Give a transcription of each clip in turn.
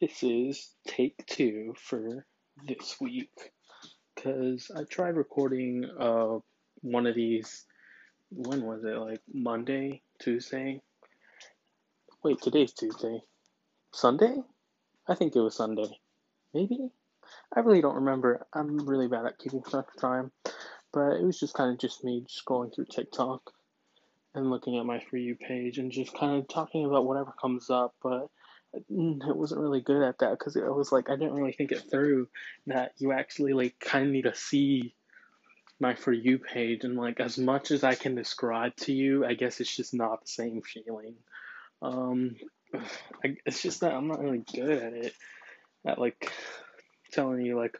this is take two for this week because I tried recording uh one of these. When was it? Like Monday, Tuesday? Wait, today's Tuesday. Sunday? I think it was Sunday. Maybe? I really don't remember. I'm really bad at keeping track of time. But it was just kind of just me scrolling through TikTok and looking at my For You page and just kind of talking about whatever comes up. But it wasn't really good at that because it was like I didn't really think it through that you actually like kind of need to see my For You page and like as much as I can describe to you, I guess it's just not the same feeling. Um, I, it's just that I'm not really good at it. At like telling you like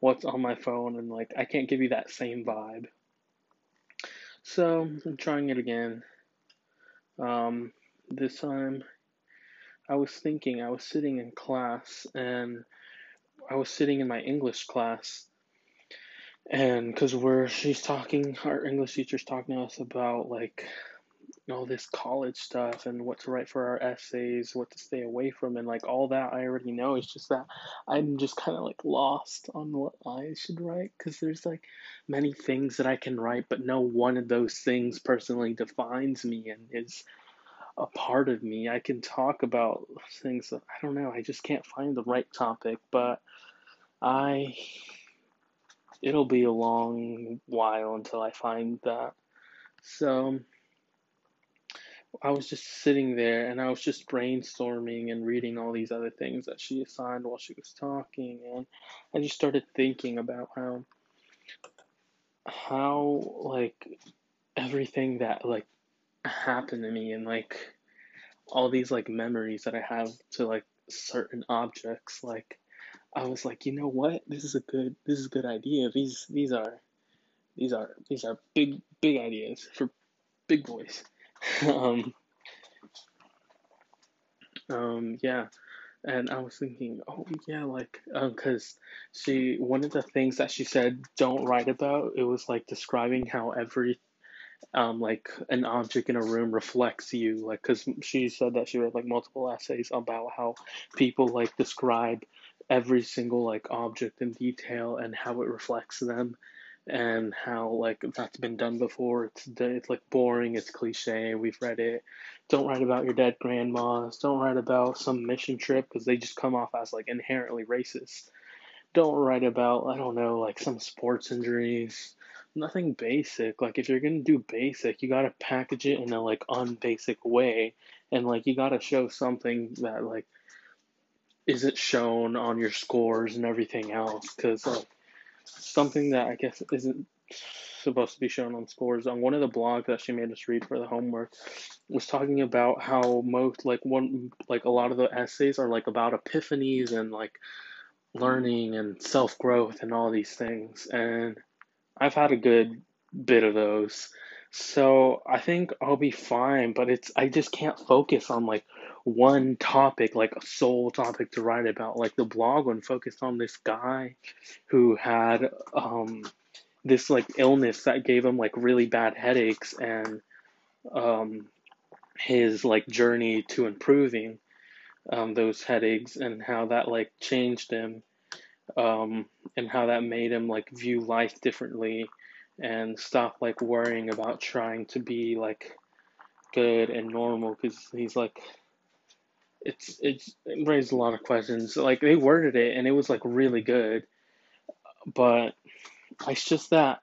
what's on my phone and like I can't give you that same vibe. So I'm trying it again. Um, this time I was thinking I was sitting in class and I was sitting in my English class and because we're she's talking our English teacher's talking to us about like all this college stuff and what to write for our essays, what to stay away from, and like all that I already know. It's just that I'm just kind of like lost on what I should write because there's like many things that I can write, but no one of those things personally defines me and is a part of me. I can talk about things that I don't know, I just can't find the right topic, but I it'll be a long while until I find that. So I was just sitting there and I was just brainstorming and reading all these other things that she assigned while she was talking and I just started thinking about how how like everything that like happened to me and like all these like memories that I have to like certain objects like I was like, you know what? This is a good this is a good idea. These these are these are these are big big ideas for big boys. um, um, yeah, and I was thinking, oh yeah, like, um, cause she one of the things that she said don't write about it was like describing how every um like an object in a room reflects you like because she said that she read like multiple essays about how people like describe every single like object in detail and how it reflects them and how like that's been done before. It's it's like boring. It's cliche. We've read it. Don't write about your dead grandmas. Don't write about some mission trip because they just come off as like inherently racist. Don't write about I don't know like some sports injuries. Nothing basic. Like if you're gonna do basic, you gotta package it in a like unbasic way, and like you gotta show something that like isn't shown on your scores and everything else. Because like something that I guess isn't supposed to be shown on scores on one of the blogs that she made us read for the homework was talking about how most like one like a lot of the essays are like about epiphanies and like learning and self growth and all these things and I've had a good bit of those so I think I'll be fine but it's I just can't focus on like one topic, like a sole topic to write about. Like the blog one focused on this guy who had um, this like illness that gave him like really bad headaches and um, his like journey to improving um, those headaches and how that like changed him um, and how that made him like view life differently and stop like worrying about trying to be like good and normal because he's like it's it's it raised a lot of questions. Like they worded it and it was like really good, but it's just that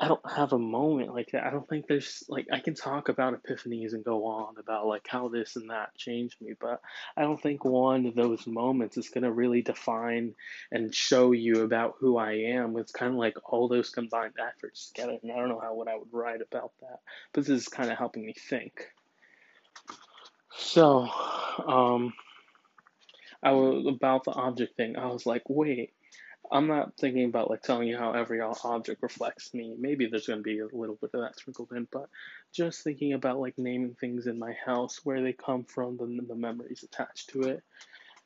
I don't have a moment like that. I don't think there's like I can talk about epiphanies and go on about like how this and that changed me, but I don't think one of those moments is gonna really define and show you about who I am. It's kind of like all those combined efforts together, and I don't know how what I would write about that. But this is kind of helping me think. So, um, I was about the object thing. I was like, wait, I'm not thinking about like telling you how every object reflects me. Maybe there's going to be a little bit of that sprinkled in, but just thinking about like naming things in my house, where they come from, the, the memories attached to it.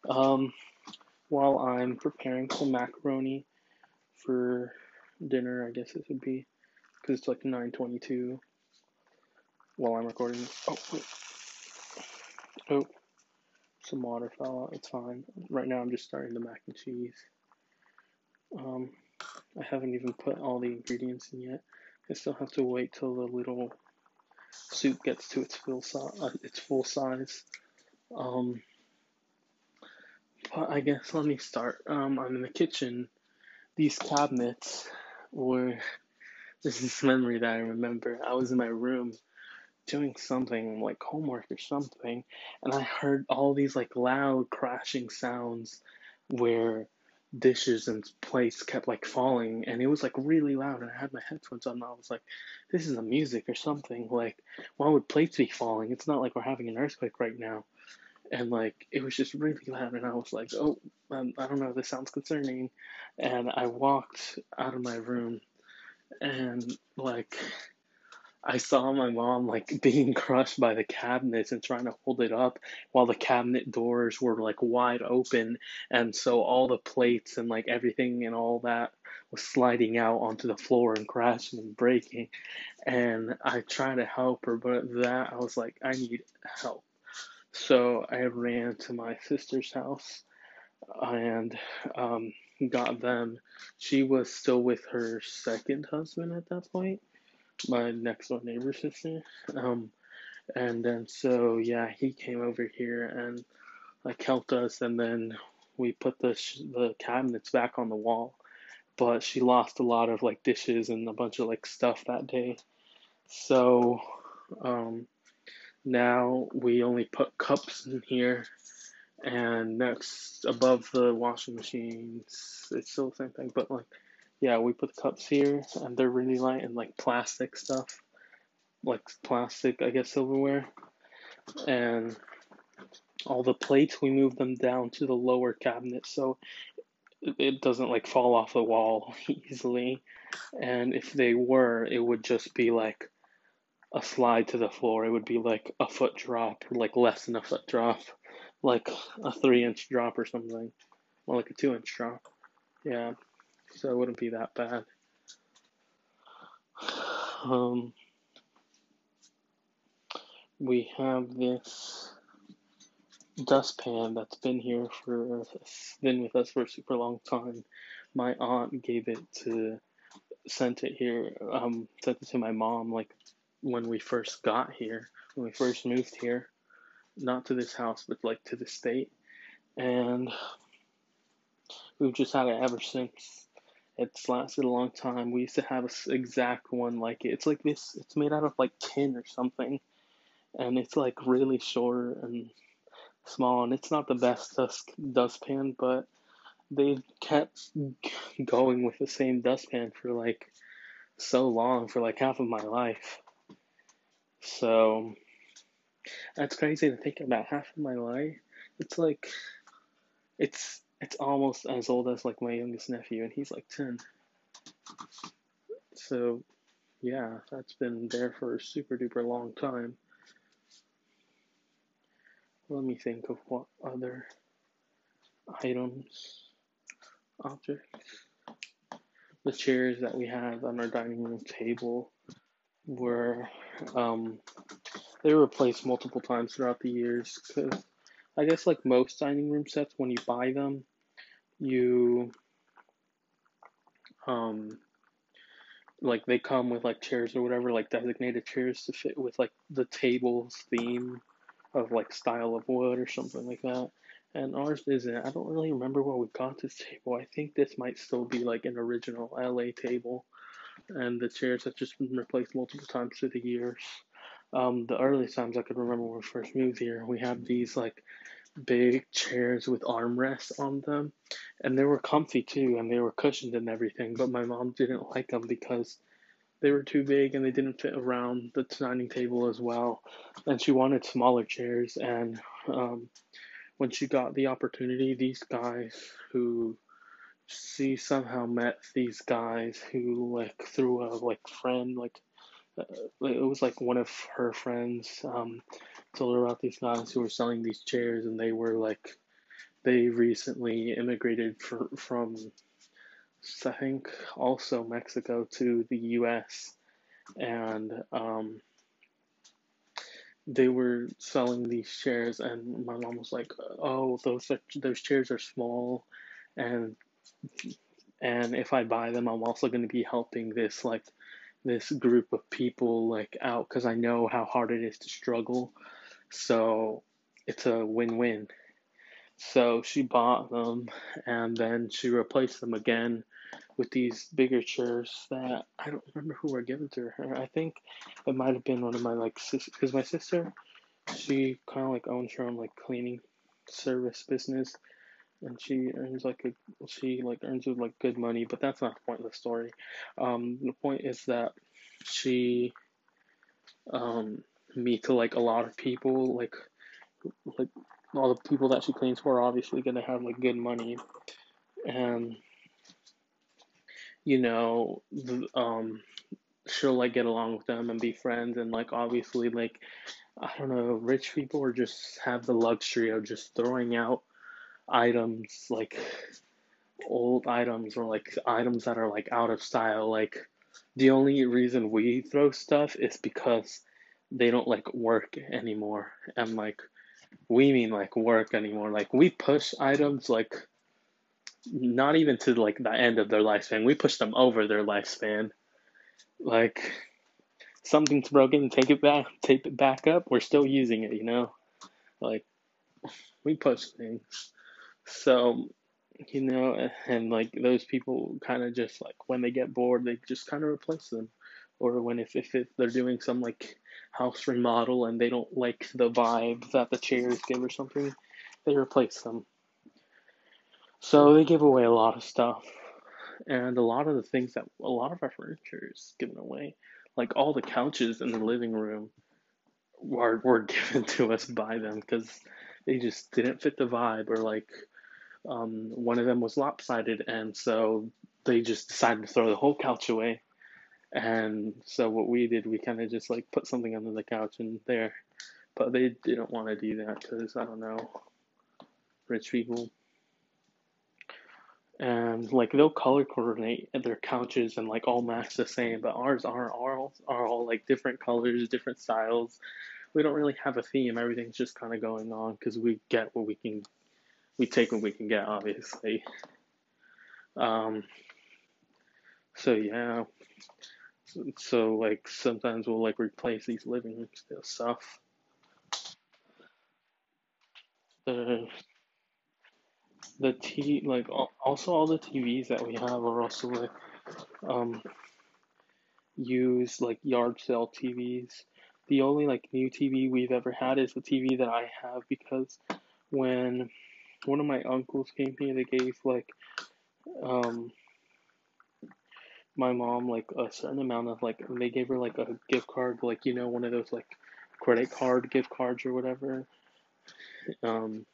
Um, while I'm preparing some macaroni for dinner, I guess it would be, because it's like 9:22 while I'm recording. Oh wait. Oh, some water fell out. It's fine. Right now I'm just starting the mac and cheese. Um, I haven't even put all the ingredients in yet. I still have to wait till the little soup gets to its full size. Uh, its full size. Um, but I guess let me start. Um, I'm in the kitchen. These cabinets were. This is memory that I remember. I was in my room doing something like homework or something, and I heard all these like loud crashing sounds where dishes and plates kept like falling and it was like really loud and I had my headphones on and I was like, this is the music or something. Like, why would plates be falling? It's not like we're having an earthquake right now. And like, it was just really loud and I was like, oh, um, I don't know, this sounds concerning. And I walked out of my room and like, I saw my mom like being crushed by the cabinets and trying to hold it up while the cabinet doors were like wide open and so all the plates and like everything and all that was sliding out onto the floor and crashing and breaking and I tried to help her but that I was like I need help. So I ran to my sister's house and um, got them. She was still with her second husband at that point my next door neighbor's sister. Um, and then so yeah, he came over here and like helped us, and then we put the sh- the cabinets back on the wall. But she lost a lot of like dishes and a bunch of like stuff that day. So um, now we only put cups in here, and next above the washing machines, it's still the same thing, but like yeah, we put cups here, and they're really light and like plastic stuff, like plastic, I guess, silverware. And all the plates, we move them down to the lower cabinet so it doesn't like fall off the wall easily. And if they were, it would just be like a slide to the floor. It would be like a foot drop, like less than a foot drop, like a three inch drop or something, or like a two inch drop. Yeah so it wouldn't be that bad. Um, we have this dustpan that's been here for been with us for a super long time. My aunt gave it to sent it here um sent it to my mom like when we first got here when we first moved here not to this house but like to the state and we've just had it ever since it's lasted a long time. We used to have an exact one like it. It's like this. It's made out of like tin or something, and it's like really short and small. And it's not the best dust dustpan, but they've kept going with the same dustpan for like so long, for like half of my life. So that's crazy to think about. Half of my life, it's like it's it's almost as old as like my youngest nephew, and he's like 10. So, yeah, that's been there for a super duper long time. Let me think of what other items, objects. The chairs that we have on our dining room table were, um, they were replaced multiple times throughout the years because I guess like most dining room sets, when you buy them, you um like they come with like chairs or whatever like designated chairs to fit with like the table's theme of like style of wood or something like that. And ours isn't. I don't really remember where we got this table. I think this might still be like an original la table. And the chairs have just been replaced multiple times through the years. Um, the earliest times i could remember when we first moved here we had these like big chairs with armrests on them, and they were comfy too, and they were cushioned and everything. But my mom didn't like them because they were too big and they didn't fit around the dining table as well. And she wanted smaller chairs. And um, when she got the opportunity, these guys who she somehow met these guys who like through a like friend like uh, it was like one of her friends um, told her about these guys who were selling these chairs, and they were like, they recently immigrated for, from, I think, also Mexico to the U.S. and um, they were selling these chairs, and my mom was like, "Oh, those those chairs are small, and and if I buy them, I'm also going to be helping this like this group of people like out because I know how hard it is to struggle. So it's a win-win." So she bought them, and then she replaced them again with these bigger chairs that I don't remember who were given to her. I think it might have been one of my like sis because my sister she kind of like owns her own like cleaning service business and she earns like a she like earns with like good money but that's not the point of the story um the point is that she um me to like a lot of people like like all the people that she cleans for are obviously gonna have like good money and you know the, um she'll like get along with them and be friends and like obviously like I don't know, rich people are just have the luxury of just throwing out items like old items or like items that are like out of style. Like the only reason we throw stuff is because they don't like work anymore. And like we mean like work anymore. Like we push items like not even to like the end of their lifespan. We push them over their lifespan. Like something's broken, take it back, tape it back up. We're still using it, you know. Like we push things. So, you know, and like those people kind of just like when they get bored, they just kind of replace them. Or when if, if it, they're doing some like house remodel and they don't like the vibe that the chairs give or something, they replace them. So they give away a lot of stuff. And a lot of the things that a lot of our furniture is given away. Like all the couches in the living room were, were given to us by them because they just didn't fit the vibe or like um, one of them was lopsided, and so they just decided to throw the whole couch away. And so what we did, we kind of just like put something under the couch and there, but they didn't want to do that because I don't know, rich people. And like they'll color coordinate their couches and like all match the same, but ours are all are all like different colors, different styles. We don't really have a theme. Everything's just kind of going on because we get what we can we take what we can get, obviously. Um, so yeah, so, like sometimes we'll like replace these living stuff. The the T like also all the TVs that we have are also like um used like yard sale TVs. The only like new TV we've ever had is the TV that I have because when one of my uncles came here. They gave like um my mom like a certain amount of like they gave her like a gift card, like you know one of those like credit card gift cards or whatever. Um,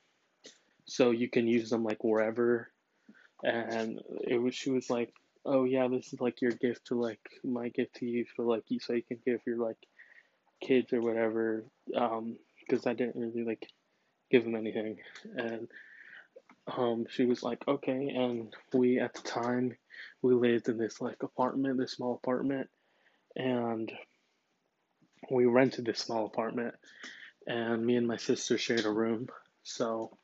so you can use them like wherever. And it was she was like, oh yeah, this is like your gift to like my gift to you for like you so you can give your like kids or whatever. Um, because I didn't really like give them anything and um, she was like, okay. And we, at the time, we lived in this like apartment, this small apartment, and we rented this small apartment, and me and my sister shared a room. So,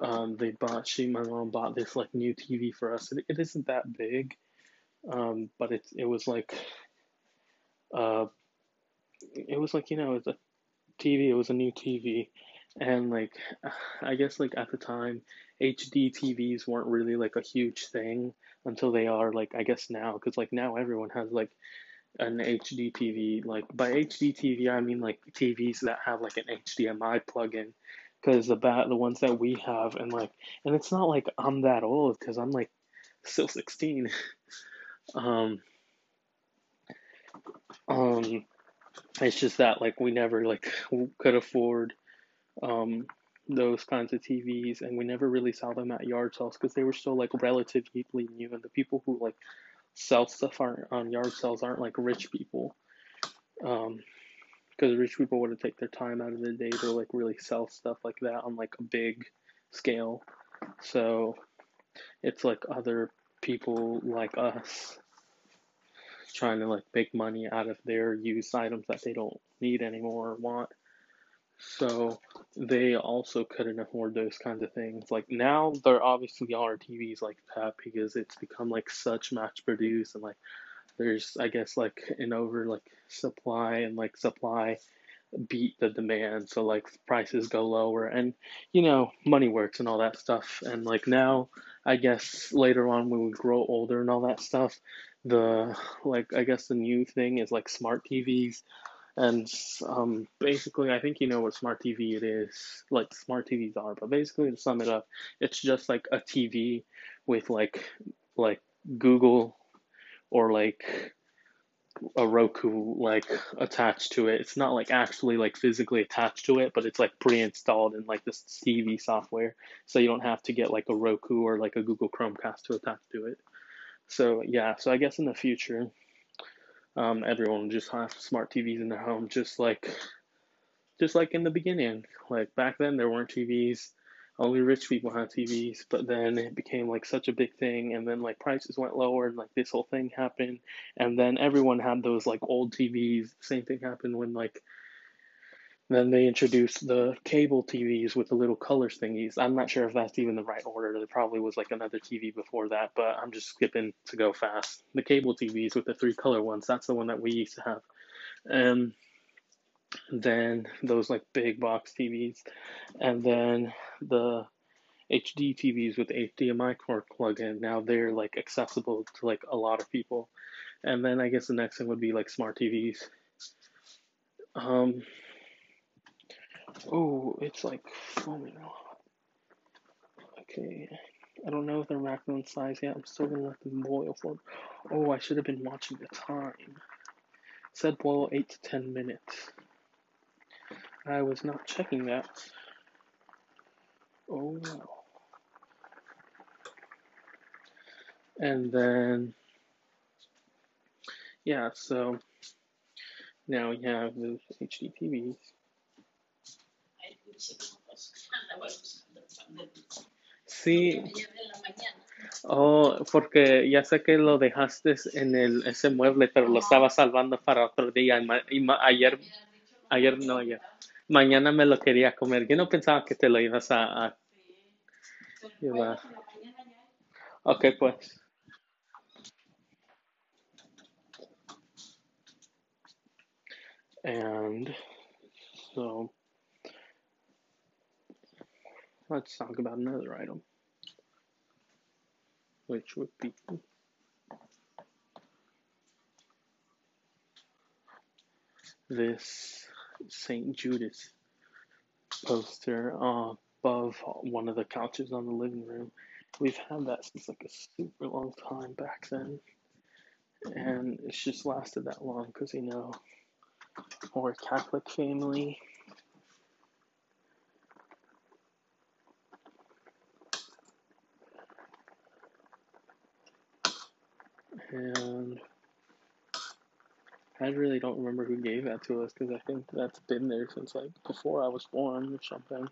um, they bought, she, my mom bought this like new TV for us. It, it isn't that big, um, but it, it was like, uh, it was like, you know, it's a TV, it was a new TV and like I guess like at the time HD TVs weren't really like a huge thing until they are like I guess now cuz like now everyone has like an HD TV like by HD TV I mean like TVs that have like an HDMI plug-in cuz the bat the ones that we have and like and it's not like I'm that old cuz I'm like still 16 um um it's just that like we never like could afford um, those kinds of TVs, and we never really saw them at yard sales because they were still like relatively new, and the people who like sell stuff aren't on yard sales aren't like rich people, um, because rich people would take their time out of the day to like really sell stuff like that on like a big scale. So it's like other people like us trying to like make money out of their used items that they don't need anymore or want. So they also couldn't afford those kinds of things. Like now there obviously are TVs like that because it's become like such mass produced and like there's I guess like an over like supply and like supply beat the demand. So like prices go lower and you know money works and all that stuff. And like now I guess later on when we grow older and all that stuff the like I guess the new thing is like smart TVs and um, basically, I think you know what smart TV it is, like smart TVs are. But basically, to sum it up, it's just like a TV with like like Google or like a Roku like attached to it. It's not like actually like physically attached to it, but it's like pre-installed in like this TV software, so you don't have to get like a Roku or like a Google Chromecast to attach to it. So yeah, so I guess in the future um, everyone just have smart TVs in their home, just like just like in the beginning. Like back then, there weren't TVs. Only rich people had TVs, but then it became like such a big thing, and then like prices went lower, and like this whole thing happened, and then everyone had those like old TVs. Same thing happened when like then they introduced the cable TVs with the little colors thingies. I'm not sure if that's even the right order. There probably was like another TV before that, but I'm just skipping to go fast. The cable TVs with the three color ones, that's the one that we used to have. And then those like big box TVs. And then the HD TVs with HDMI cord plug in. Now they're like accessible to like a lot of people. And then I guess the next thing would be like smart TVs. Um, Oh, it's like foaming hot. Okay. I don't know if they're maximum size yet. I'm still gonna let them boil for. Oh, I should have been watching the time. It said boil eight to ten minutes. I was not checking that. Oh no. And then, yeah, so now we have those HD TVs. Sí. Oh, porque ya sé que lo dejaste en el, ese mueble, pero lo estaba salvando para otro día. Y, ayer, ayer no, ayer. Mañana me lo quería comer. Yo no pensaba que te lo ibas a, a llevar. Ok, pues. And so let's talk about another item, which would be this St. Judas poster uh, above one of the couches on the living room. We've had that since like a super long time back then. And it's just lasted that long because, you know, we're a Catholic family and I really don't remember who gave that to us because I think that's been there since like before I was born or something.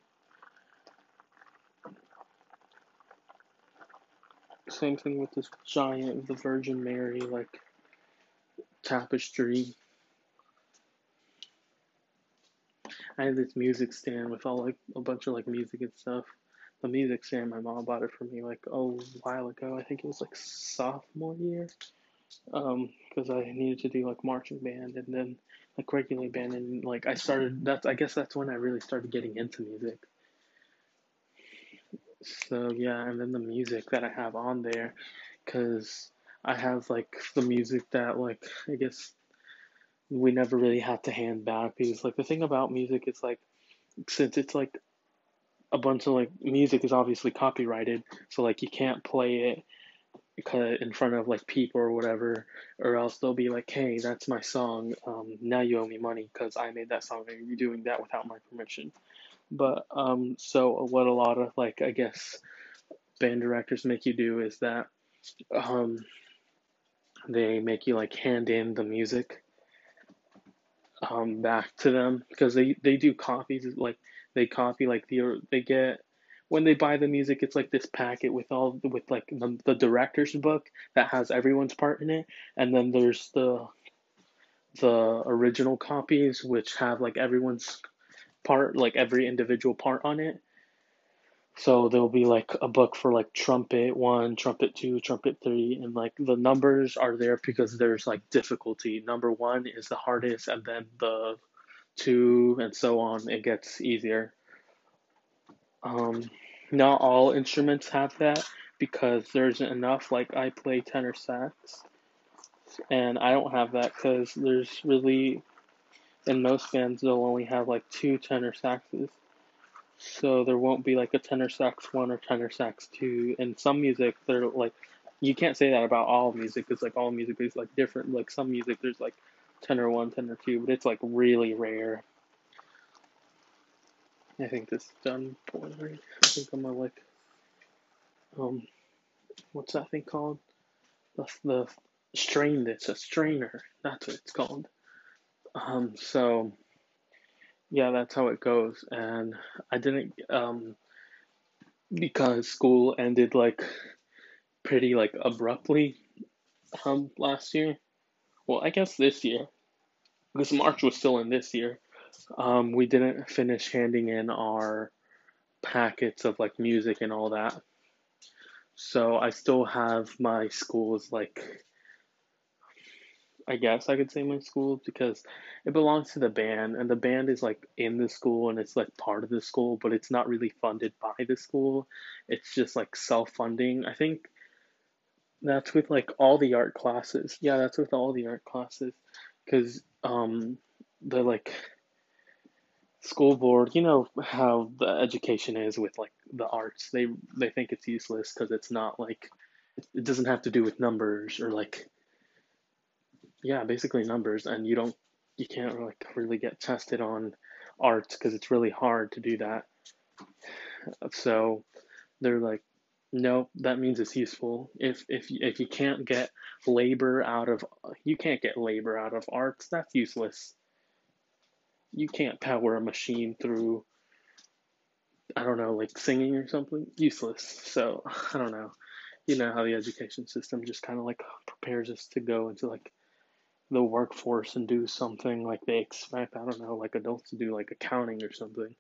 Same thing with this giant, the Virgin Mary, like tapestry. I had this music stand with all like a bunch of like music and stuff. The music stand, my mom bought it for me like a while ago. I think it was like sophomore year um because I needed to do like marching band and then like regular band and like I started that's I guess that's when I really started getting into music. So yeah, and then the music that I have on there cuz I have like the music that like I guess we never really had to hand back because like the thing about music is like since it's like a bunch of like music is obviously copyrighted so like you can't play it in front of like people or whatever, or else they'll be like, "Hey, that's my song. Um, now you owe me money because I made that song and you're doing that without my permission." But um, so what a lot of like I guess band directors make you do is that um, they make you like hand in the music um, back to them because they they do copies like they copy like the they get when they buy the music, it's like this packet with all with like the, the director's book that has everyone's part in it, and then there's the the original copies which have like everyone's part, like every individual part on it. So there'll be like a book for like trumpet one, trumpet two, trumpet three, and like the numbers are there because there's like difficulty. Number one is the hardest, and then the two, and so on. It gets easier. Um, not all instruments have that because there's enough. Like I play tenor sax, and I don't have that because there's really in most bands they'll only have like two tenor saxes so there won't be like a tenor sax one or tenor sax two in some music they're like you can't say that about all music It's like all music is like different like some music there's like tenor one tenor two but it's like really rare i think this is done poorly i think i'm gonna like um what's that thing called the, the strain it's a strainer that's what it's called um, so yeah, that's how it goes. And I didn't um because school ended like pretty like abruptly um last year. Well, I guess this year because March was still in this year. Um, we didn't finish handing in our packets of like music and all that. So I still have my school's like I guess I could say my school because it belongs to the band and the band is like in the school and it's like part of the school, but it's not really funded by the school. It's just like self funding. I think that's with like all the art classes. Yeah, that's with all the art classes because um the like school board, you know how the education is with like the arts. They they think it's useless because it's not like it doesn't have to do with numbers or like yeah, basically numbers, and you don't, you can't like really get tested on art because it's really hard to do that. So they're like, no, that means it's useful. If if if you can't get labor out of you can't get labor out of arts, that's useless. You can't power a machine through I don't know, like singing or something. Useless. So I don't know. You know how the education system just kind of like prepares us to go into like the workforce and do something like they expect. I don't know, like adults to do like accounting or something.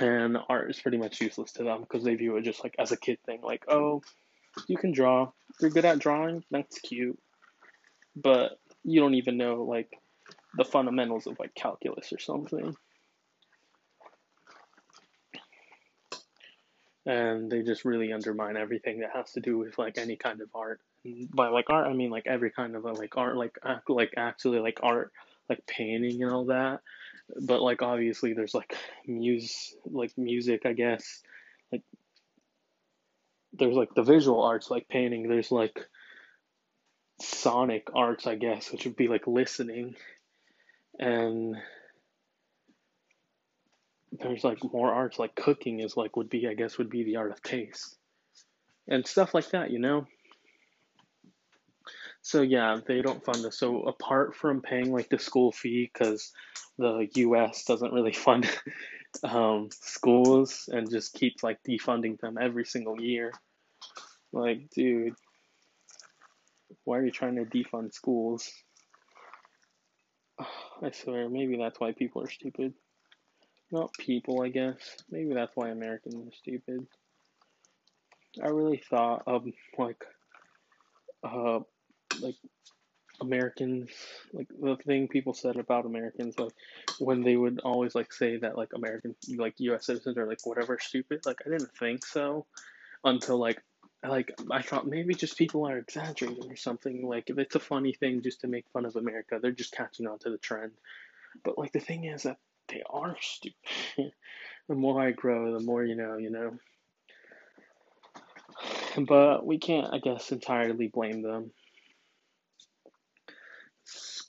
And art is pretty much useless to them because they view it just like as a kid thing. Like, oh, you can draw. You're good at drawing. That's cute. But you don't even know like the fundamentals of like calculus or something. And they just really undermine everything that has to do with like any kind of art by like art I mean like every kind of uh, like art like act like actually like art like painting and all that but like obviously there's like muse like music I guess. Like there's like the visual arts like painting there's like sonic arts I guess which would be like listening. And there's like more arts like cooking is like would be I guess would be the art of taste. And stuff like that you know so yeah, they don't fund us. So apart from paying like the school fee, because the U.S. doesn't really fund um, schools and just keeps like defunding them every single year. Like, dude, why are you trying to defund schools? I swear, maybe that's why people are stupid. Not people, I guess. Maybe that's why Americans are stupid. I really thought of like uh like Americans, like the thing people said about Americans, like when they would always like say that like American, like U.S. citizens are like whatever stupid. Like I didn't think so until like like I thought maybe just people are exaggerating or something. Like if it's a funny thing just to make fun of America, they're just catching on to the trend. But like the thing is that they are stupid. the more I grow, the more you know, you know. But we can't, I guess, entirely blame them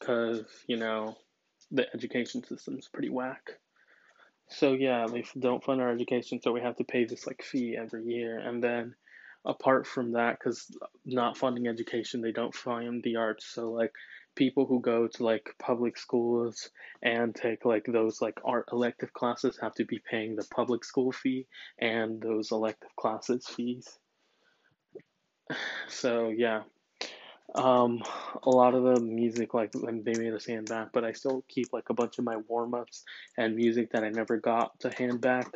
because you know the education system's pretty whack. So yeah, they don't fund our education, so we have to pay this like fee every year. And then apart from that, because not funding education, they don't fund the arts. So like people who go to like public schools and take like those like art elective classes have to be paying the public school fee and those elective classes fees. So yeah, Um, a lot of the music, like they made us hand back, but I still keep like a bunch of my warm ups and music that I never got to hand back.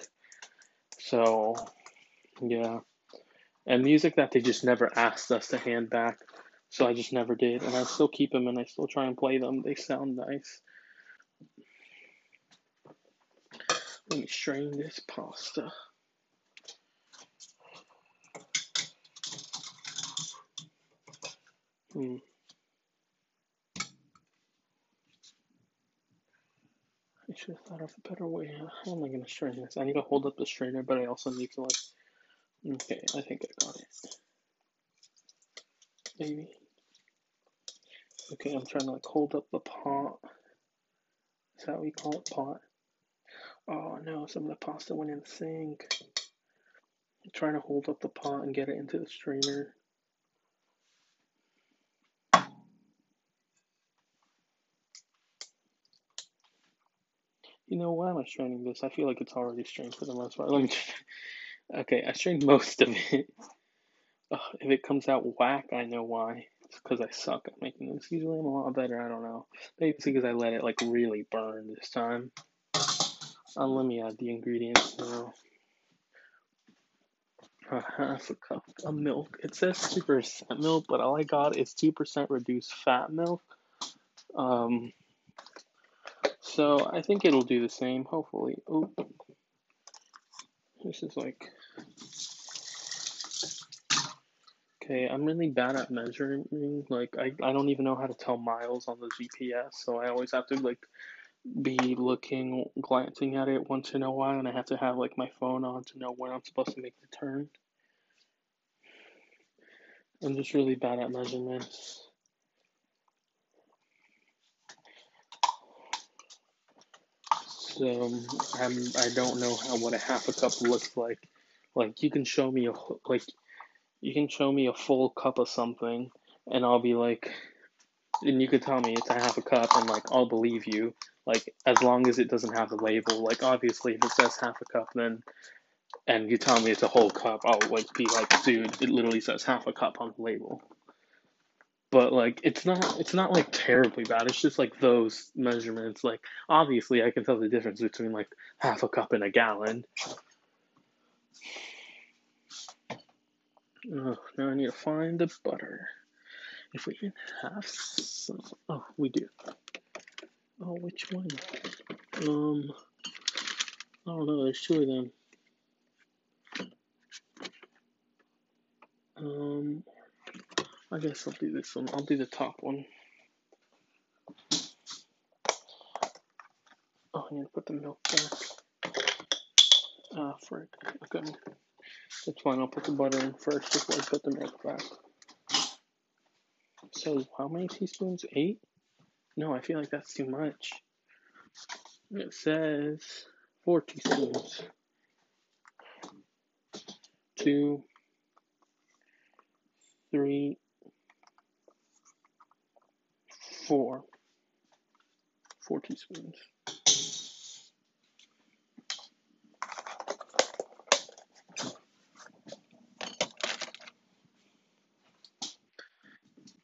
So, yeah, and music that they just never asked us to hand back. So I just never did, and I still keep them and I still try and play them. They sound nice. Let me strain this pasta. Hmm. I should have thought of a better way. How am I gonna strain this? I need to hold up the strainer, but I also need to like. Okay, I think I got it. Maybe. Okay, I'm trying to like hold up the pot. Is that what we call it, pot? Oh no, some of the pasta went in the sink. I'm trying to hold up the pot and get it into the strainer. You know, why am I straining this? I feel like it's already strained for the most part. Let me. Okay, I strained most of it. Ugh, if it comes out whack, I know why. It's because I suck at making this. Usually I'm a lot better. I don't know. Maybe it's because I let it like really burn this time. Uh, let me add the ingredients now. A half a cup of milk. It says 2% milk, but all I got is 2% reduced fat milk. Um, so I think it'll do the same, hopefully. Oh, this is like. Okay, I'm really bad at measuring. Like, I, I don't even know how to tell miles on the GPS, so I always have to, like, be looking, glancing at it once in a while, and I have to have, like, my phone on to know when I'm supposed to make the turn. I'm just really bad at measurements. So I'm I don't know how what a half a cup looks like. Like you can show me a like you can show me a full cup of something, and I'll be like, and you could tell me it's a half a cup, and like I'll believe you. Like as long as it doesn't have the label. Like obviously if it says half a cup, then and you tell me it's a whole cup, I'll like be like, dude, it literally says half a cup on the label. But like it's not it's not like terribly bad. It's just like those measurements. Like obviously I can tell the difference between like half a cup and a gallon. Oh, now I need to find the butter. If we have some, oh, we do. Oh, which one? Um, I don't know. There's two of them. Um, I guess I'll do this one. I'll do the top one. Oh, I'm gonna put the milk back. Ah, frick. Okay. That's fine. I'll put the butter in first before I put the milk back. So, how many teaspoons? Eight? No, I feel like that's too much. It says four teaspoons. Two, three, four. Four teaspoons.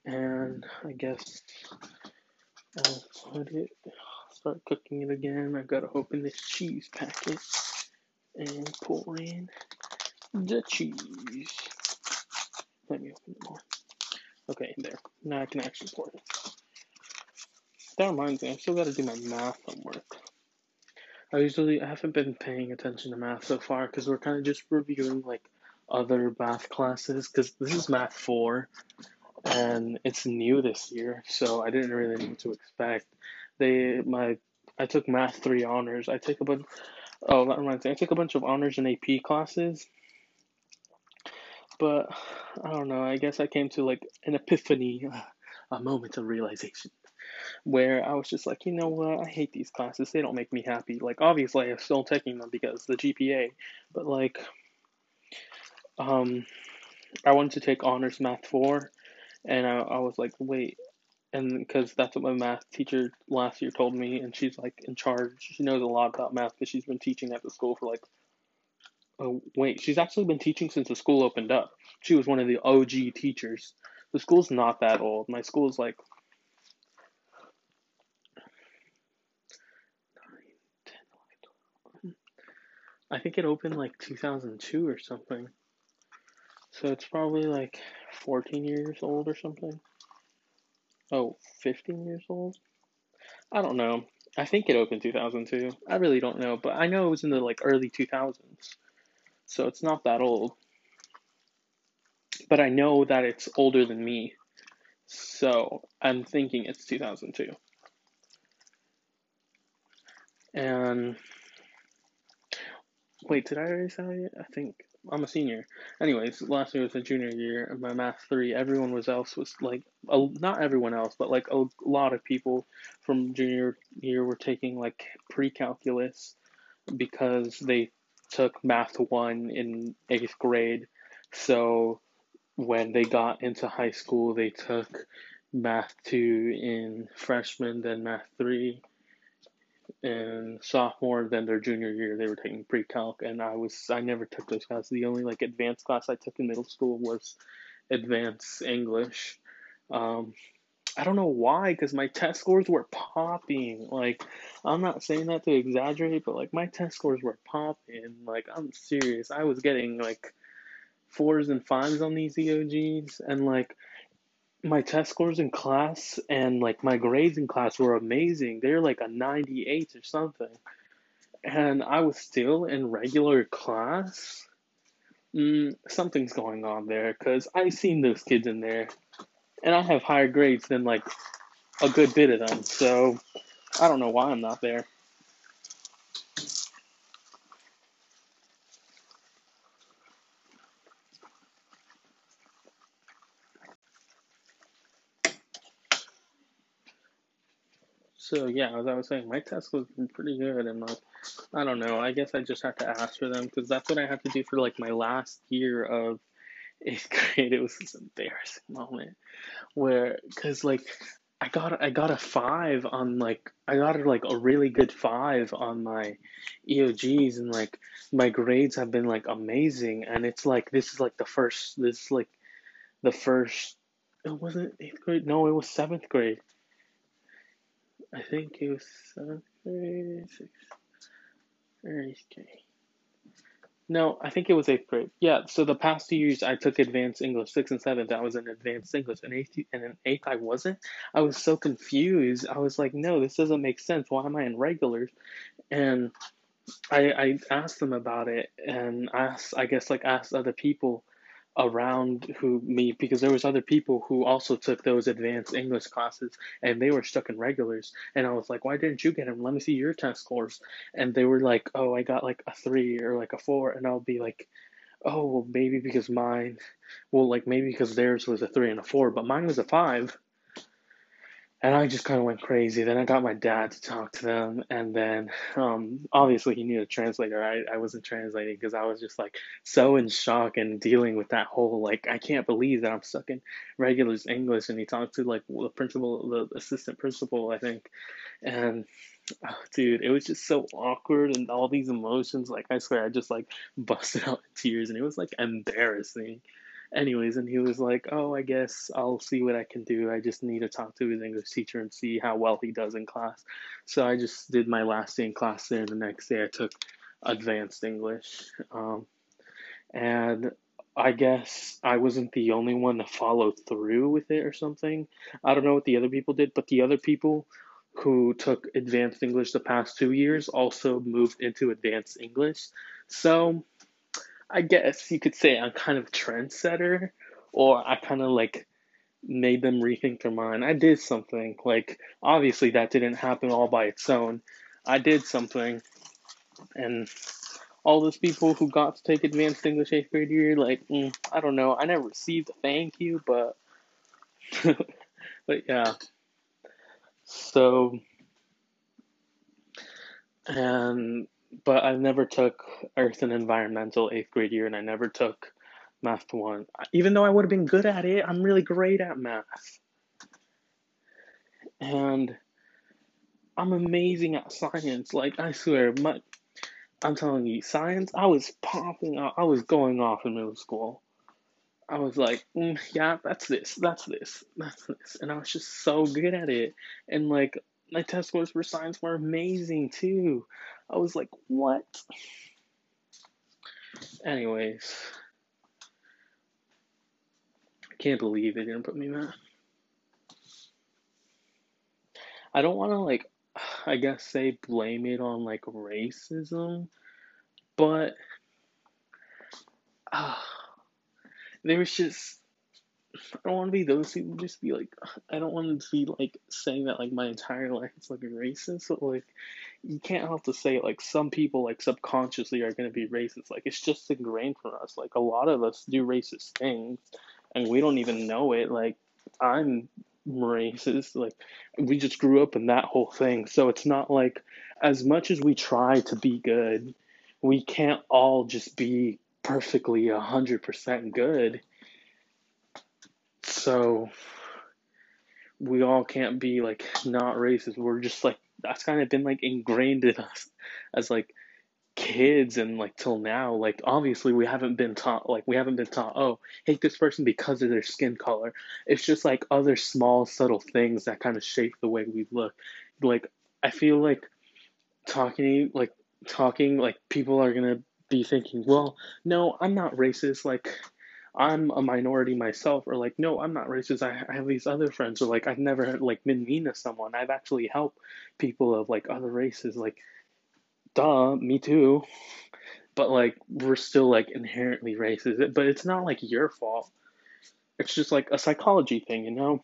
And I guess I'll put it, start cooking it again. I've gotta open this cheese packet and pour in the cheese. Let me open it more. Okay, there. Now I can actually pour it. That reminds me, I still gotta do my math homework. I usually I haven't been paying attention to math so far because we're kind of just reviewing like other math classes because this is math four and it's new this year, so I didn't really know what to expect. They my I took math three honors. I take a bunch. Oh, that reminds me. I took a bunch of honors and AP classes, but I don't know. I guess I came to like an epiphany, a moment of realization, where I was just like, you know what? I hate these classes. They don't make me happy. Like, obviously, I'm still taking them because the GPA, but like, um, I wanted to take honors math four and I, I was like, wait, and because that's what my math teacher last year told me, and she's like in charge. She knows a lot about math because she's been teaching at the school for like. Oh wait, she's actually been teaching since the school opened up. She was one of the OG teachers, The school's not that old. My school's like I think it opened like 2002 or something. So it's probably like 14 years old or something. Oh, 15 years old? I don't know. I think it opened 2002. I really don't know, but I know it was in the like early 2000s. So it's not that old. But I know that it's older than me. So I'm thinking it's 2002. And wait, did I already say it? I think I'm a senior. Anyways, last year was a junior year, and my math three. Everyone was else was like, a, not everyone else, but like a lot of people from junior year were taking like pre-calculus because they took math one in eighth grade. So when they got into high school, they took math two in freshman, then math three in sophomore, then their junior year, they were taking pre-calc, and I was I never took those classes. The only like advanced class I took in middle school was advanced English. Um, I don't know why, because my test scores were popping. Like, I'm not saying that to exaggerate, but like my test scores were popping. Like, I'm serious. I was getting like fours and fives on these EOGs, and like my test scores in class and like my grades in class were amazing. They're like a 98 or something. And I was still in regular class. Mm, something's going on there because I've seen those kids in there and I have higher grades than like a good bit of them. So I don't know why I'm not there. So yeah, as I was saying, my test was pretty good, and like, I don't know. I guess I just had to ask for them because that's what I had to do for like my last year of eighth grade. It was this embarrassing moment where, cause like, I got I got a five on like I got like a really good five on my EOGs, and like my grades have been like amazing, and it's like this is like the first this is like the first. It wasn't eighth grade. No, it was seventh grade I think it was seventh grade, sixth, or eighth grade. No, I think it was eighth grade. Yeah, so the past two years I took advanced English, sixth and seventh, I was in advanced English, and eighth and in eighth I wasn't. I was so confused. I was like, no, this doesn't make sense. Why am I in regulars? And I I asked them about it, and asked I guess like asked other people, around who me because there was other people who also took those advanced English classes and they were stuck in regulars. And I was like why didn't you get them let me see your test scores. And they were like oh I got like a 3 or like a 4 and I'll be like oh well maybe because mine well like maybe because theirs was a 3 and a 4 but mine was a 5 and I just kind of went crazy. Then I got my dad to talk to them, and then um, obviously he needed a translator. I, I wasn't translating because I was just like so in shock and dealing with that whole like I can't believe that I'm stuck in regulars English. And he talked to like the principal, the assistant principal, I think, and oh, dude, it was just so awkward and all these emotions. Like I swear, I just like busted out in tears, and it was like embarrassing anyways, and he was like, "Oh, I guess I'll see what I can do. I just need to talk to his English teacher and see how well he does in class." So I just did my last day in class there. The next day, I took advanced English, um, and I guess I wasn't the only one to follow through with it or something. I don't know what the other people did, but the other people who took advanced English the past two years also moved into advanced English. So I guess you could say I'm kind of a trendsetter, or I kind of like made them rethink their mind. I did something. Like, obviously, that didn't happen all by its own. I did something, and all those people who got to take advanced English eighth grade year, like, mm, I don't know. I never received a thank you, but, but yeah. So, and but I never took Earth and Environmental eighth grade year, and I never took Math one. Even though I would have been good at it, I'm really great at math, and I'm amazing at science. Like I swear, my I'm telling you, science. I was popping. Off. I was going off in middle school. I was like, mm, yeah, that's this, that's this, that's this, and I was just so good at it, and like my test scores for science were amazing too. I was like, what? Anyways, I can't believe they didn't put me that. I don't want to like, I guess say blame it on like racism, but uh, there was just I don't want to be those people. Just be like, I don't want to be like saying that like my entire life it's like racist. But like, you can't help to say like some people like subconsciously are gonna be racist. Like it's just ingrained for us. Like a lot of us do racist things, and we don't even know it. Like I'm racist. Like we just grew up in that whole thing. So it's not like as much as we try to be good, we can't all just be perfectly a hundred percent good so we all can't be like not racist. We're just like that's kind of been like ingrained in us as like kids and like till now. Like obviously we haven't been taught like we haven't been taught oh hate this person because of their skin color. It's just like other small subtle things that kind of shape the way we look. Like i feel like talking like talking like people are gonna be thinking well no i'm not racist. Like I'm a minority myself, or like, no, I'm not racist. I, I have these other friends, or like, I've never like been mean to someone. I've actually helped people of like other races. Like, duh, me too. But like, we're still like inherently racist. But it's not like your fault. It's just like a psychology thing, you know?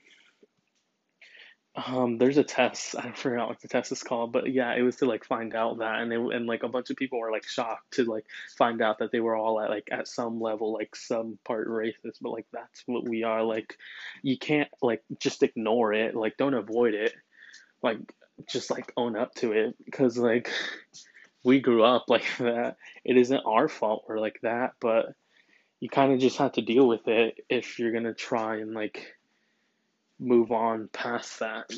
Um, there's a test. I forgot what the test is called, but yeah, it was to like find out that, and they and like a bunch of people were like shocked to like find out that they were all at like at some level like some part racist, but like that's what we are. Like, you can't like just ignore it. Like, don't avoid it. Like, just like own up to it because like we grew up like that. It isn't our fault we're like that, but you kind of just have to deal with it if you're gonna try and like move on past that.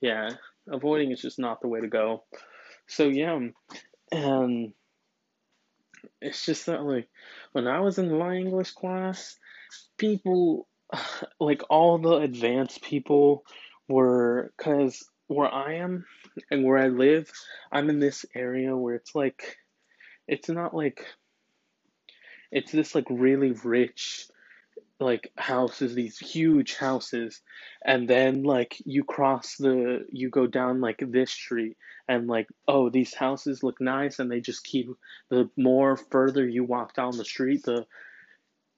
Yeah, avoiding is just not the way to go. So yeah, and it's just that like when I was in my English class, people like all the advanced people were because where I am and where I live, I'm in this area where it's like it's not like it's this like really rich like houses, these huge houses, and then like you cross the, you go down like this street, and like, oh, these houses look nice, and they just keep, the more further you walk down the street, the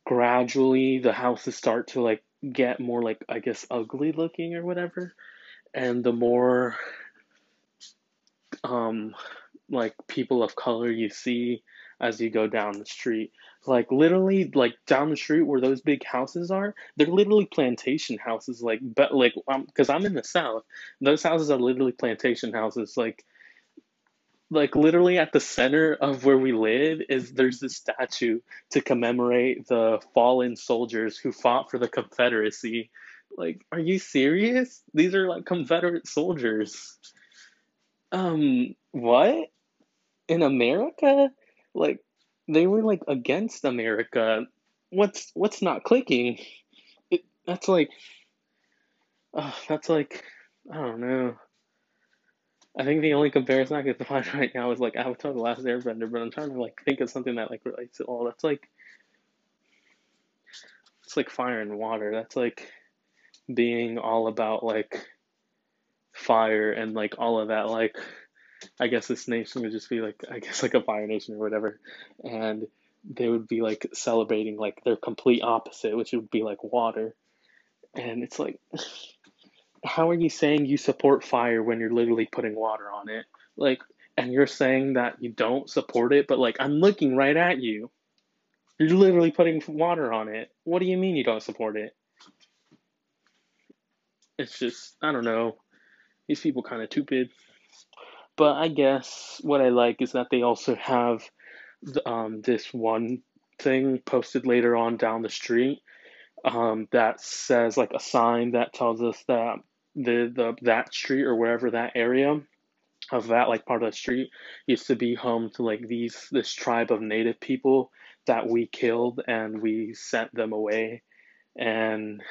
gradually the houses start to like get more like, I guess, ugly looking or whatever, and the more, um, like people of color you see as you go down the street. Like literally, like down the street where those big houses are, they're literally plantation houses. Like, but like, um, because I'm in the south, those houses are literally plantation houses. Like, like literally at the center of where we live is there's this statue to commemorate the fallen soldiers who fought for the Confederacy. Like, are you serious? These are like Confederate soldiers. Um, what? In America? Like, they were like against America. What's what's not clicking? It, that's like, uh, that's like, I don't know. I think the only comparison I can find right now is like Avatar: The Last Airbender, but I'm trying to like think of something that like relates to all. That's like, it's like fire and water. That's like being all about like fire and like all of that like I guess this nation would just be like I guess like a fire nation or whatever, and they would be like celebrating like their complete opposite, which would be like water, and it's like, how are you saying you support fire when you're literally putting water on it? Like, and you're saying that you don't support it, but like I'm looking right at you. You're literally putting water on it. What do you mean you don't support it? It's just I don't know. These people kind of stupid. But I guess what I like is that they also have um, this one thing posted later on down the street um, that says like a sign that tells us that the, the that street or wherever that area of that like part of the street used to be home to like these this tribe of native people that we killed and we sent them away. And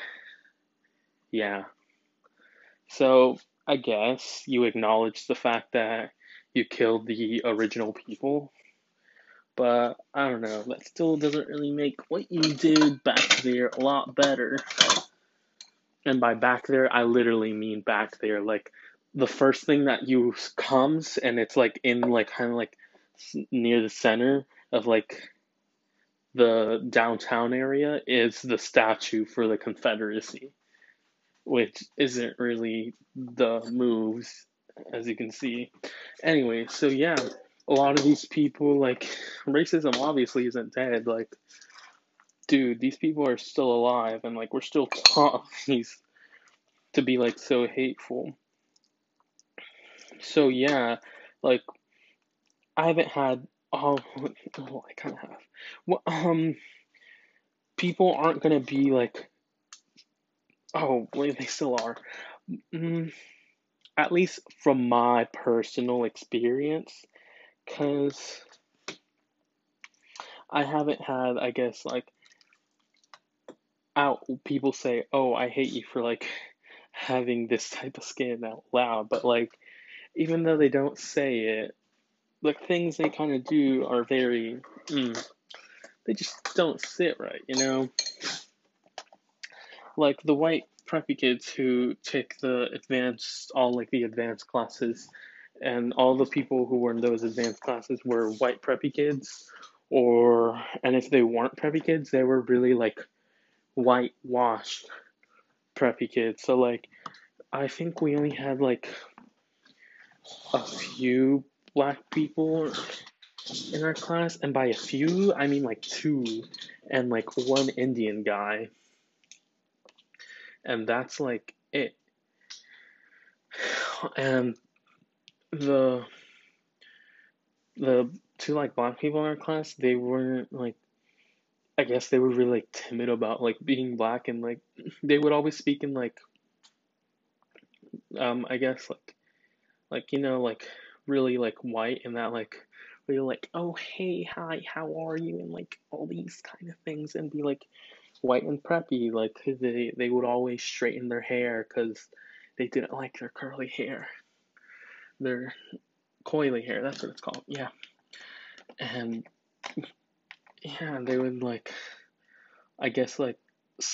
yeah. So I guess you acknowledge the fact that you killed the original people. But I don't know, that still doesn't really make what you did back there a lot better. And by back there, I literally mean back there. Like the first thing that you comes and it's like in like kind of like near the center of like the downtown area is the statue for the Confederacy, which isn't really the moves as you can see. Anyway, so yeah, a lot of these people like racism obviously isn't dead. Like, dude, these people are still alive, and like we're still taught these to be like so hateful. So yeah, like I haven't had oh, oh I kind of have. Well, um, people aren't gonna be like, oh, well, they still are. Mm, at least from my personal experience, because I haven't had, I guess, like, out people say, oh, I hate you for like having this type of skin out loud, but like, even though they don't say it, the things they kind of do are very, mm, they just don't sit right, you know? Like the white preppy kids who take the advanced, all like the advanced classes, and all the people who were in those advanced classes were white preppy kids, or, and if they weren't preppy kids, they were really like whitewashed preppy kids. So, like, I think we only had like a few black people in our class, and by a few, I mean like two, and like one Indian guy. And that's like it. And the the two like black people in our class, they weren't like I guess they were really like timid about like being black and like they would always speak in like um I guess like like you know like really like white and that like really like oh hey hi how are you and like all these kind of things and be like white and preppy like they they would always straighten their hair because they didn't like their curly hair. Their coily hair that's what it's called yeah. And yeah they would like i guess like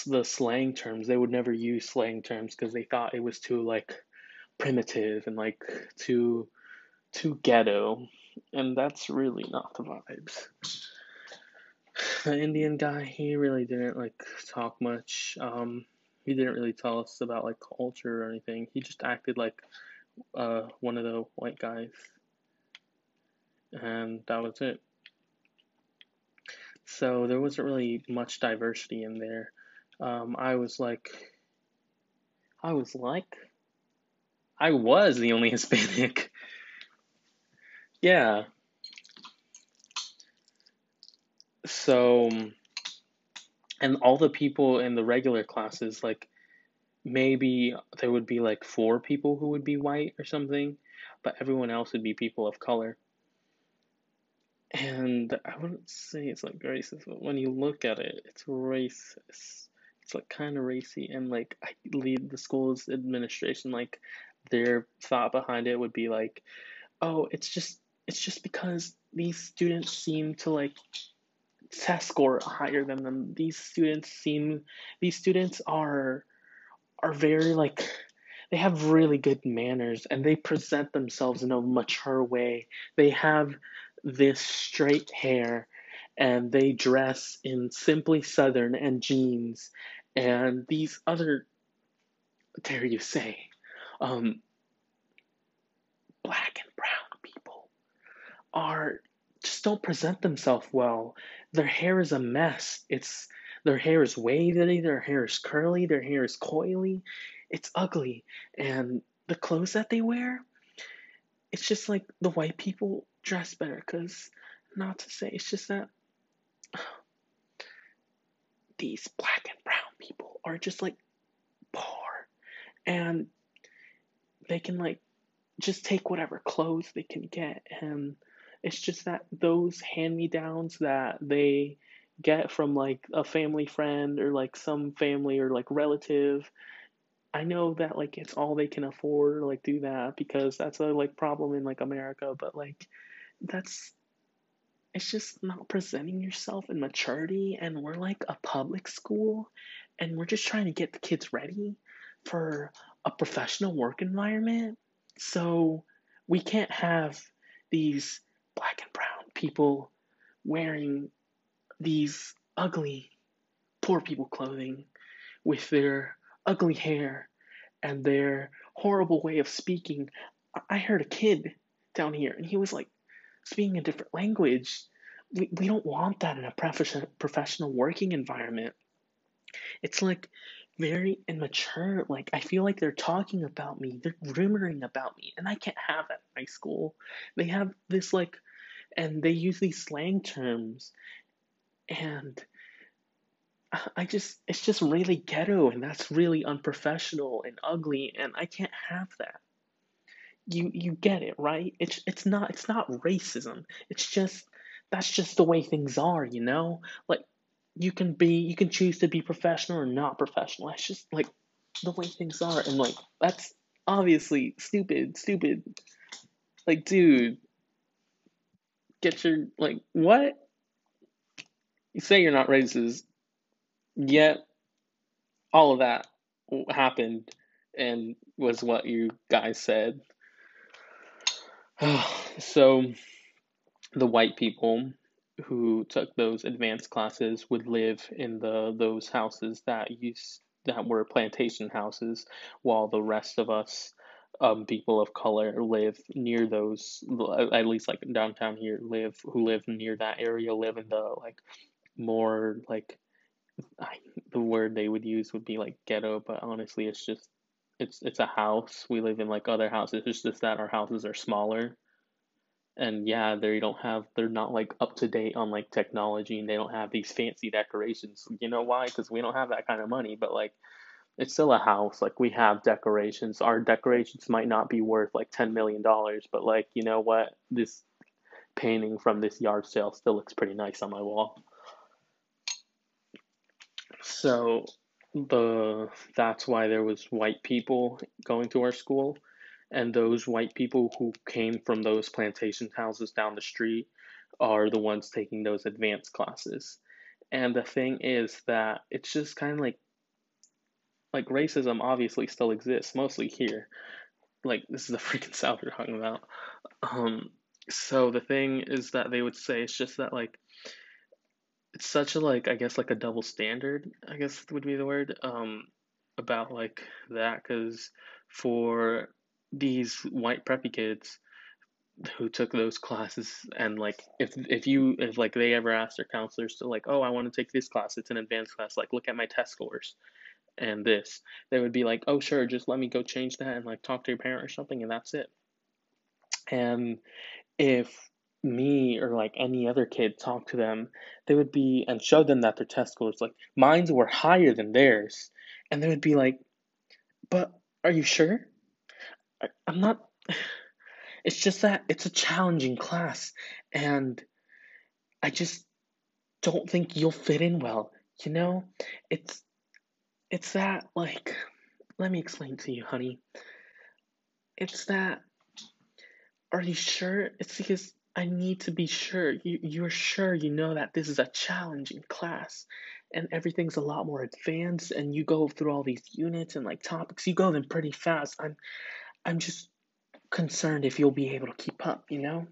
the slang terms they would never use slang terms because they thought it was too like primitive and like too too ghetto, and that's really not the vibes. The Indian guy, he really didn't like talk much. Um, he didn't really tell us about like culture or anything. He just acted like uh, one of the white guys, and that was it. So there wasn't really much diversity in there. Um, I was like, I was like, I was the only Hispanic. Yeah. So, and all the people in the regular classes, like, maybe there would be like four people who would be white or something, but everyone else would be people of color. And I wouldn't say it's like racist, but when you look at it, it's racist. It's like kind of racy, and like I lead the school's administration, like their thought behind it would be like, oh, it's just it's just because these students seem to like test score higher than them. These students seem these students are are very like they have really good manners and they present themselves in a mature way. They have this straight hair and they dress in simply southern and jeans and these other dare you say um black and brown people are just don't present themselves well. Their hair is a mess. It's their hair is wavy, their hair is curly, their hair is coily. It's ugly. And the clothes that they wear, it's just like the white people dress better cuz not to say it's just that these black and brown people are just like poor and they can like just take whatever clothes they can get and It's just that those hand me downs that they get from like a family friend or like some family or like relative. I know that like it's all they can afford or like do that because that's a like problem in like America, but like that's it's just not presenting yourself in maturity and we're like a public school and we're just trying to get the kids ready for a professional work environment. So we can't have these black and brown people wearing these ugly poor people clothing with their ugly hair and their horrible way of speaking. I heard a kid down here and he was like speaking a different language. We, we don't want that in a professional working environment. It's like very immature. Like I feel like they're talking about me, they're rumoring about me, and I can't have that in high school. They have this like, and they use these slang terms, and I just it's just really ghetto, and that's really unprofessional and ugly, and I can't have that. You you get it, right? It's it's not it's not racism. It's just that's just the way things are, you know? Like you can be you can choose to be professional or not professional. It's just like the way things are and like that's obviously stupid, stupid. Like dude, get your like what? You say you're not racist, yet all of that happened and was what you guys said. so the white people who took those advanced classes would live in the those houses that used that were plantation houses, while the rest of us, um, people of color, live near those. At least like downtown here, live who live near that area live in the like more like I, the word they would use would be like ghetto, but honestly, it's just it's it's a house. We live in like other houses. It's just that our houses are smaller and yeah they don't have they're not like up to date on like technology and they don't have these fancy decorations you know why because we don't have that kind of money but like it's still a house like we have decorations. Our decorations might not be worth like 10 million dollars but like you know what? This painting from this yard sale still looks pretty nice on my wall. So the that's why there was white people going to our school. And those white people who came from those plantation houses down the street are the ones taking those advanced classes. And the thing is that it's just kind of like like racism obviously still exists mostly here. Like this is the freaking South you're talking about. Um so the thing is that they would say it's just that like it's such a like I guess like a double standard, I guess would be the word um about like that cuz for these white preppy kids who took those classes and like if if you if like they ever asked their counselors to like oh I want to take this class it's an advanced class like look at my test scores and this they would be like oh sure just let me go change that and like talk to your parent or something and that's it and if me or like any other kid talked to them they would be and showed them that their test scores like mines were higher than theirs and they would be like but are you sure I, I'm not. It's just that it's a challenging class, and I just don't think you'll fit in well. You know, it's it's that like. Let me explain to you, honey. It's that. Are you sure? It's because I need to be sure. You you're sure you know that this is a challenging class and everything's a lot more advanced and you go through all these units and like topics. You go them pretty fast. I'm I'm just concerned if you'll be able to keep up, you know?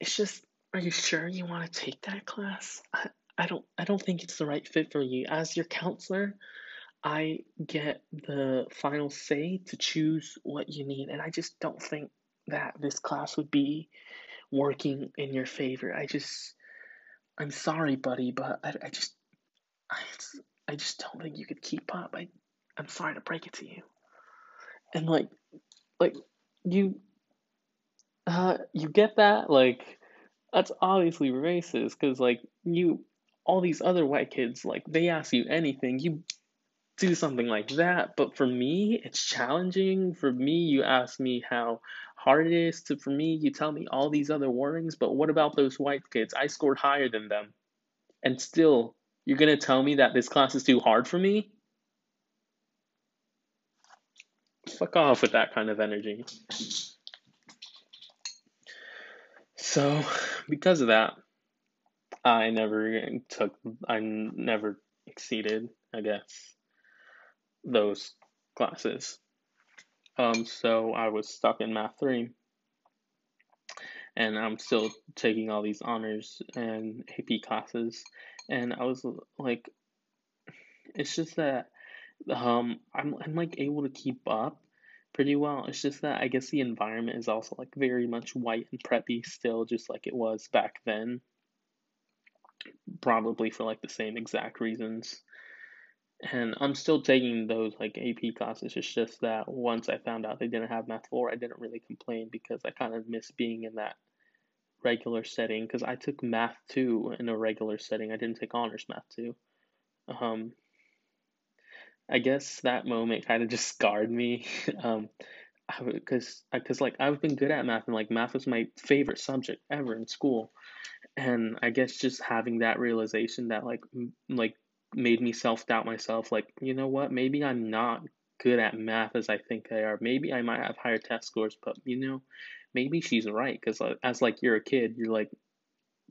It's just, are you sure you want to take that class? I don't I don't think it's the right fit for you. As your counselor, I get the final say to choose what you need, and I just don't think that this class would be working in your favor. I just I'm sorry, buddy, but I, I just I, I just don't think you could keep up. I I'm sorry to break it to you and like like you uh you get that like that's obviously racist because like you all these other white kids like they ask you anything you do something like that but for me it's challenging for me you ask me how hard it is to for me. You tell me all these other warnings, but what about those white kids? I scored higher than them, and still you're gonna tell me that this class is too hard for me? Fuck off with that kind of energy. So, because of that, I never took, I never exceeded, I guess, those classes. Um, so I was stuck in math three, and I'm still taking all these honors and AP classes, and I was like, it's just that, um, I'm I'm like able to keep up pretty well. It's just that I guess the environment is also like very much white and preppy still, just like it was back then. Probably for like the same exact reasons and I'm still taking those like AP classes. It's just that once I found out they didn't have math four, I didn't really complain because I kind of miss being in that regular setting. Because I took math two in a regular setting. I didn't take honors math two. Um, I guess that moment kind of just scarred me. um, because because like I've been good at math and like math was my favorite subject ever in school, and I guess just having that realization that like like made me self doubt myself. Like, you know what? Maybe I'm not good at math as I think I are. Maybe I might have higher test scores, but you know, maybe she's right. Because as like you're a kid, you're like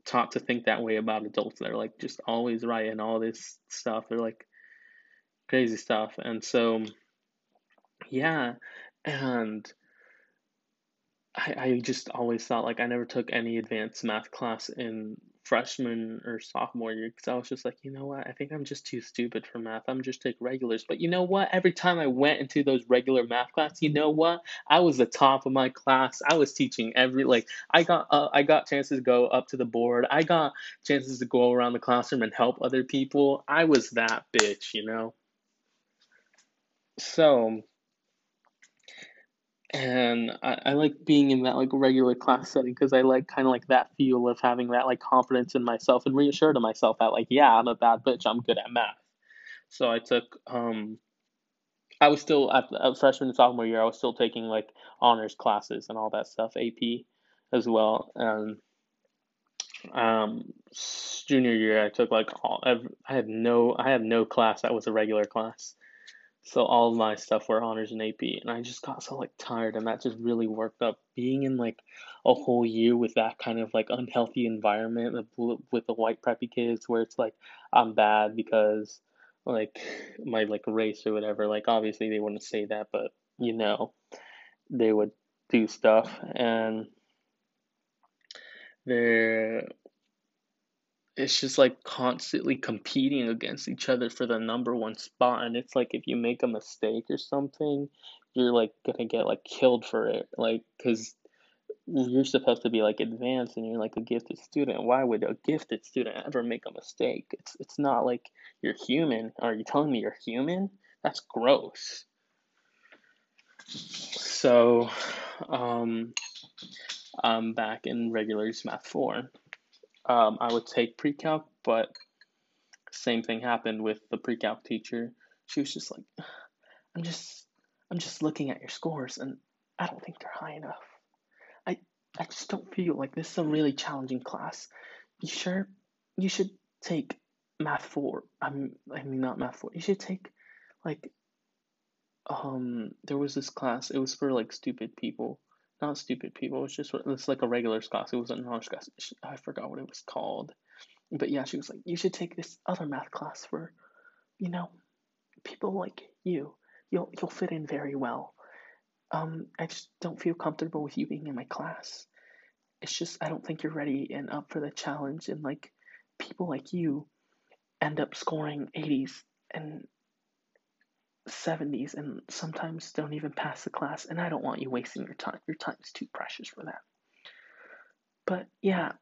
taught to think that way about adults. They're like just always right and all this stuff. They're like crazy stuff. And so, yeah, and I, I just always thought like I never took any advanced math class in freshman or sophomore year because I was just like, you know what? I think I'm just too stupid for math. I'm just take regulars. But you know what? Every time I went into those regular math class, you know what? I was the top of my class. I was teaching every like I got uh, I got chances to go up to the board. I got chances to go around the classroom and help other people. I was that bitch, you know. So and I, I like being in that like regular class setting because I like kind of like that feel of having that like confidence in myself and reassure to myself that like yeah I'm a bad bitch I'm good at math. So I took um I was still at, at freshman and sophomore year I was still taking like honors classes and all that stuff AP as well and um junior year I took like all I had no I had no class that was a regular class so all my stuff were honors and AP, and I just got so like tired, and that just really worked up. Being in like a whole year with that kind of like unhealthy environment with, the white preppy kids, where it's like I'm bad because like my like race or whatever. Like obviously they wouldn't say that, but you know, they would do stuff, and there it's just like constantly competing against each other for the number one spot and it's like if you make a mistake or something you're like gonna get like killed for it like because you're supposed to be like advanced and you're like a gifted student. Why would a gifted student ever make a mistake? It's it's not like you're human. Are you telling me you're human? That's gross. So um i'm back in regular math 4 um, I would take pre-calc, but same thing happened with the pre-calc teacher. She was just like, I'm just, I'm just looking at your scores, and I don't think they're high enough. I, I just don't feel like this is a really challenging class. You sure? You should take math four. I'm, I mean not math four. You should take, like, um, there was this class. It was for like stupid people not stupid people. It's just it's like a regular class. It wasn't an honors class. I forgot what it was called, but yeah, she was like, you should take this other math class for, you know, people like you. You'll you'll fit in very well. Um, I just don't feel comfortable with you being in my class. It's just I don't think you're ready and up for the challenge. And like people like you end up scoring 80s and 70s and sometimes don't even pass the class, and I don't want you wasting your time. Your time is too precious for that. But yeah,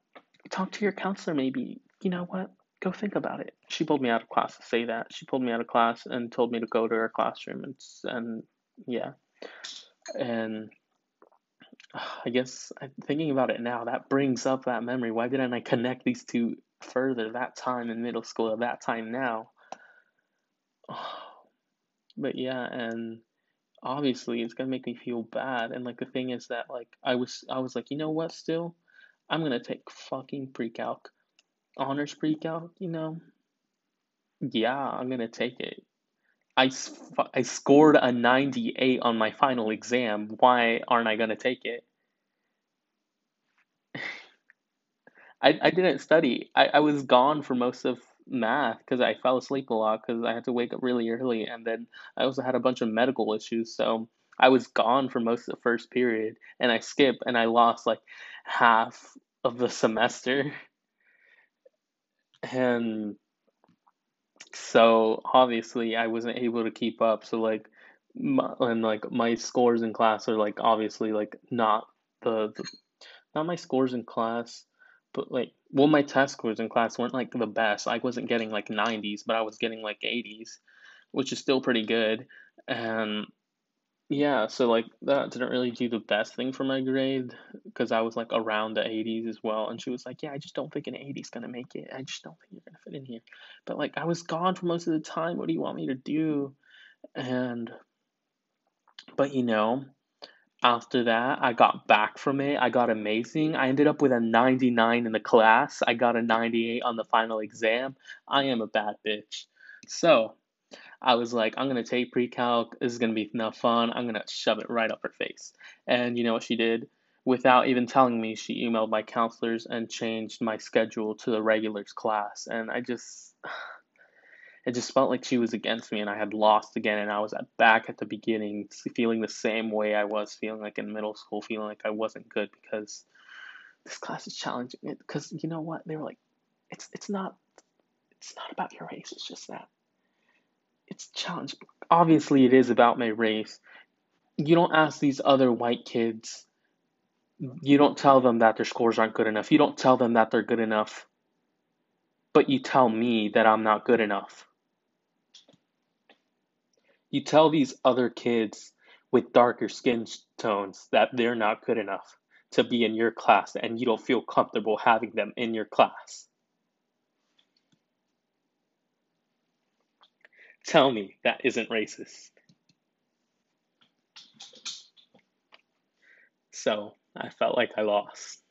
talk to your counselor maybe. You know what? Go think about it. She pulled me out of class to say that. She pulled me out of class and told me to go to her classroom and and yeah. And I guess I'm thinking about it now, that brings up that memory. Why didn't I connect these two further that time in middle school at that time now? Oh, but yeah, and obviously it's gonna make me feel bad. And like the thing is that like I was I was like, you know what? Still, I'm gonna take fucking pre-calc, honors pre-calc. You know, yeah, I'm gonna take it. I, I scored a 98 on my final exam. Why aren't I gonna take it? I, I didn't study. I, I was gone for most of math because I fell asleep a lot because I had to wake up really early and then I also had a bunch of medical issues. So I was gone for most of the first period and I skipped and I lost like half of the semester. And so obviously I wasn't able to keep up. So like my, and like my scores in class are like obviously like not the, the not my scores in class but like well my test scores in class weren't like the best. I wasn't getting like 90s but i was getting like 80s which is still pretty good. And yeah so like that didn't really do the best thing for my grade because i was like around the 80s as well. And she was like yeah i just don't think an 80 is gonna make it. I just don't think you're gonna fit in here. But like i was gone for most of the time. What do you want me to do? And but you know after that, I got back from it. I got amazing. I ended up with a 99 in the class. I got a 98 on the final exam. I am a bad bitch. So I was like, I'm going to take pre calc. This is going to be enough fun. I'm going to shove it right up her face. And you know what she did? Without even telling me, she emailed my counselors and changed my schedule to the regulars class. And I just it just felt like she was against me and I had lost again and I was back at the beginning feeling the same way I was feeling like in middle school feeling like I wasn't good because this class is challenging because you know what? They were like it's it's not it's not about your race it's just that it's challenging. Obviously it is about my race. You don't ask these other white kids you don't tell them that their scores aren't good enough. You don't tell them that they're good enough but you tell me that I'm not good enough you tell these other kids with darker skin tones that they're not good enough to be in your class and you don't feel comfortable having them in your class. Tell me that isn't racist. So I felt like I lost.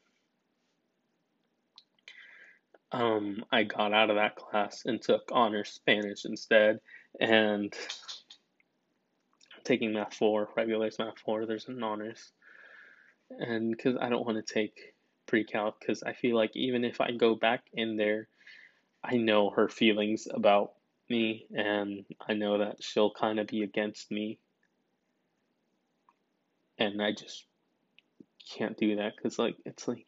Um, I got out of that class and took honors Spanish instead, and taking math four, regulars math four. There's an honors, and because I don't want to take pre-calc, because I feel like even if I go back in there, I know her feelings about me, and I know that she'll kind of be against me, and I just can't do that because like it's like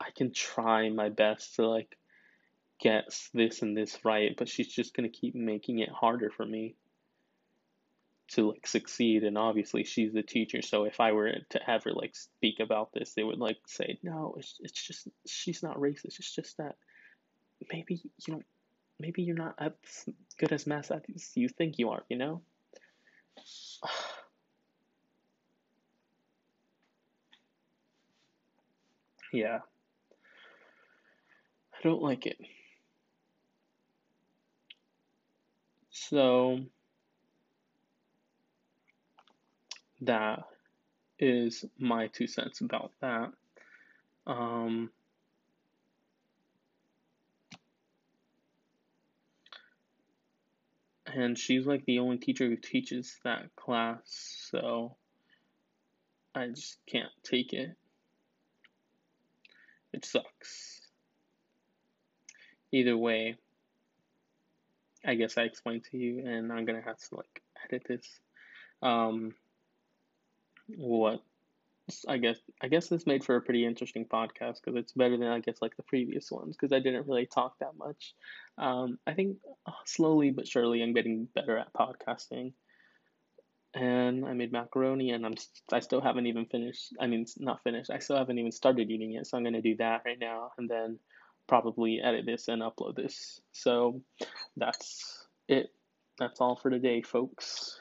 I can try my best to like get this and this right, but she's just gonna keep making it harder for me to like succeed and obviously she's the teacher so if i were to ever like speak about this they would like say no it's, it's just she's not racist it's just that maybe you know maybe you're not as good as math as you think you are you know? Yeah. I don't like it. So that is my two cents about that. Um, and she's like the only teacher who teaches that class, so I just can't take it. It sucks. Either way, I guess I explained to you, and I'm gonna have to like edit this. Um, what I guess I guess this made for a pretty interesting podcast because it's better than I guess like the previous ones because I didn't really talk that much. Um, I think uh, slowly but surely I'm getting better at podcasting. And I made macaroni and I'm I still haven't even finished. I mean, not finished. I still haven't even started eating it, so I'm gonna do that right now and then probably edit this and upload this. So that's it. That's all for today, folks.